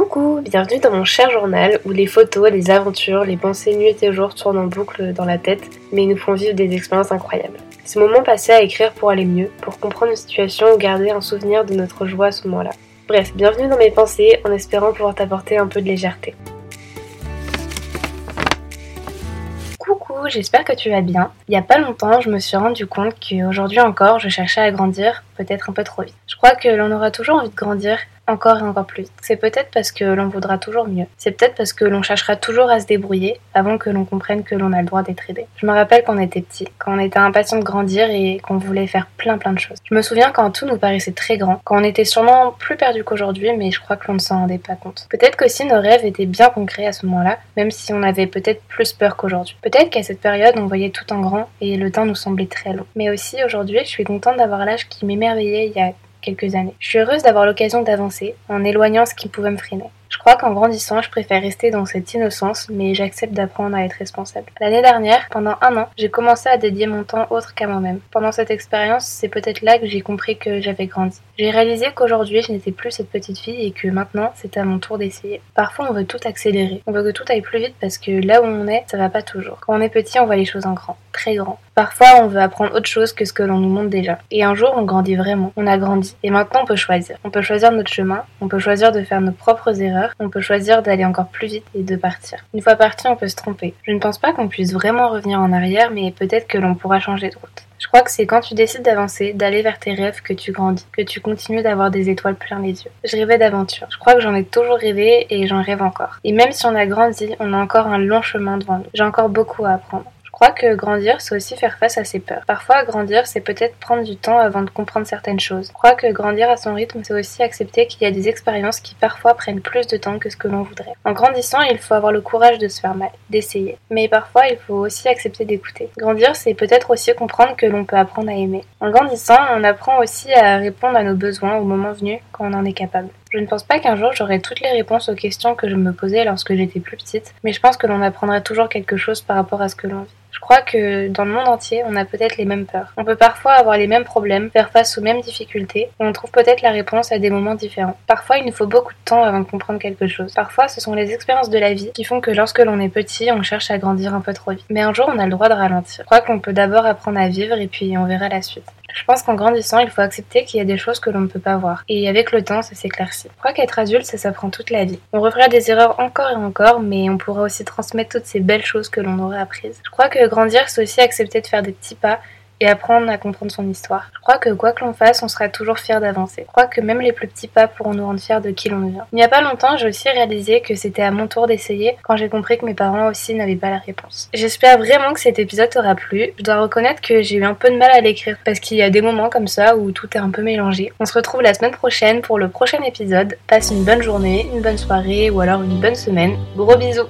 Coucou, bienvenue dans mon cher journal où les photos, les aventures, les pensées nuit et jour tournent en boucle dans la tête mais nous font vivre des expériences incroyables. Ce moment passé à écrire pour aller mieux, pour comprendre une situation ou garder un souvenir de notre joie à ce moment-là. Bref, bienvenue dans mes pensées en espérant pouvoir t'apporter un peu de légèreté. Coucou, j'espère que tu vas bien. Il y a pas longtemps, je me suis rendu compte qu'aujourd'hui encore, je cherchais à grandir, peut-être un peu trop vite. Je crois que l'on aura toujours envie de grandir, encore et encore plus. C'est peut-être parce que l'on voudra toujours mieux. C'est peut-être parce que l'on cherchera toujours à se débrouiller avant que l'on comprenne que l'on a le droit d'être aidé. Je me rappelle quand on était petit, quand on était impatient de grandir et qu'on voulait faire plein plein de choses. Je me souviens quand tout nous paraissait très grand, quand on était sûrement plus perdu qu'aujourd'hui, mais je crois que l'on ne s'en rendait pas compte. Peut-être qu'aussi nos rêves étaient bien concrets à ce moment-là, même si on avait peut-être plus peur qu'aujourd'hui. Peut-être qu'à cette période, on voyait tout en grand et le temps nous semblait très long. Mais aussi aujourd'hui, je suis contente d'avoir l'âge qui m'émerveillait il y a quelques années. Je suis heureuse d'avoir l'occasion d'avancer en éloignant ce qui pouvait me freiner. Je crois qu'en grandissant, je préfère rester dans cette innocence, mais j'accepte d'apprendre à être responsable. L'année dernière, pendant un an, j'ai commencé à dédier mon temps autre qu'à moi-même. Pendant cette expérience, c'est peut-être là que j'ai compris que j'avais grandi. J'ai réalisé qu'aujourd'hui, je n'étais plus cette petite fille et que maintenant, c'est à mon tour d'essayer. Parfois, on veut tout accélérer. On veut que tout aille plus vite parce que là où on est, ça va pas toujours. Quand on est petit, on voit les choses en grand, Parfois, on veut apprendre autre chose que ce que l'on nous montre déjà. Et un jour, on grandit vraiment. On a grandi. Et maintenant, on peut choisir. On peut choisir notre chemin. On peut choisir de faire nos propres erreurs on peut choisir d'aller encore plus vite et de partir. Une fois parti, on peut se tromper. Je ne pense pas qu'on puisse vraiment revenir en arrière, mais peut-être que l'on pourra changer de route. Je crois que c'est quand tu décides d'avancer, d'aller vers tes rêves que tu grandis, que tu continues d'avoir des étoiles plein les yeux. Je rêvais d'aventure. Je crois que j'en ai toujours rêvé et j'en rêve encore. Et même si on a grandi, on a encore un long chemin devant nous. J'ai encore beaucoup à apprendre. Crois que grandir, c'est aussi faire face à ses peurs. Parfois, grandir, c'est peut-être prendre du temps avant de comprendre certaines choses. Je crois que grandir à son rythme, c'est aussi accepter qu'il y a des expériences qui parfois prennent plus de temps que ce que l'on voudrait. En grandissant, il faut avoir le courage de se faire mal, d'essayer. Mais parfois, il faut aussi accepter d'écouter. Grandir, c'est peut-être aussi comprendre que l'on peut apprendre à aimer. En grandissant, on apprend aussi à répondre à nos besoins au moment venu quand on en est capable. Je ne pense pas qu'un jour j'aurai toutes les réponses aux questions que je me posais lorsque j'étais plus petite, mais je pense que l'on apprendra toujours quelque chose par rapport à ce que l'on vit. Je crois que dans le monde entier, on a peut-être les mêmes peurs. On peut parfois avoir les mêmes problèmes, faire face aux mêmes difficultés, et on trouve peut-être la réponse à des moments différents. Parfois, il nous faut beaucoup de temps avant de comprendre quelque chose. Parfois, ce sont les expériences de la vie qui font que lorsque l'on est petit, on cherche à grandir un peu trop vite. Mais un jour, on a le droit de ralentir. Je crois qu'on peut d'abord apprendre à vivre et puis on verra la suite. Je pense qu'en grandissant, il faut accepter qu'il y a des choses que l'on ne peut pas voir. Et avec le temps, ça s'éclaircit. Je crois qu'être adulte, ça s'apprend toute la vie. On refera des erreurs encore et encore, mais on pourra aussi transmettre toutes ces belles choses que l'on aurait apprises. Je crois que grandir, c'est aussi accepter de faire des petits pas et apprendre à comprendre son histoire. Je crois que quoi que l'on fasse, on sera toujours fier d'avancer. Je crois que même les plus petits pas pourront nous rendre fiers de qui l'on devient. Il n'y a pas longtemps, j'ai aussi réalisé que c'était à mon tour d'essayer quand j'ai compris que mes parents aussi n'avaient pas la réponse. J'espère vraiment que cet épisode t'aura plu. Je dois reconnaître que j'ai eu un peu de mal à l'écrire parce qu'il y a des moments comme ça où tout est un peu mélangé. On se retrouve la semaine prochaine pour le prochain épisode. Passe une bonne journée, une bonne soirée ou alors une bonne semaine. Gros bisous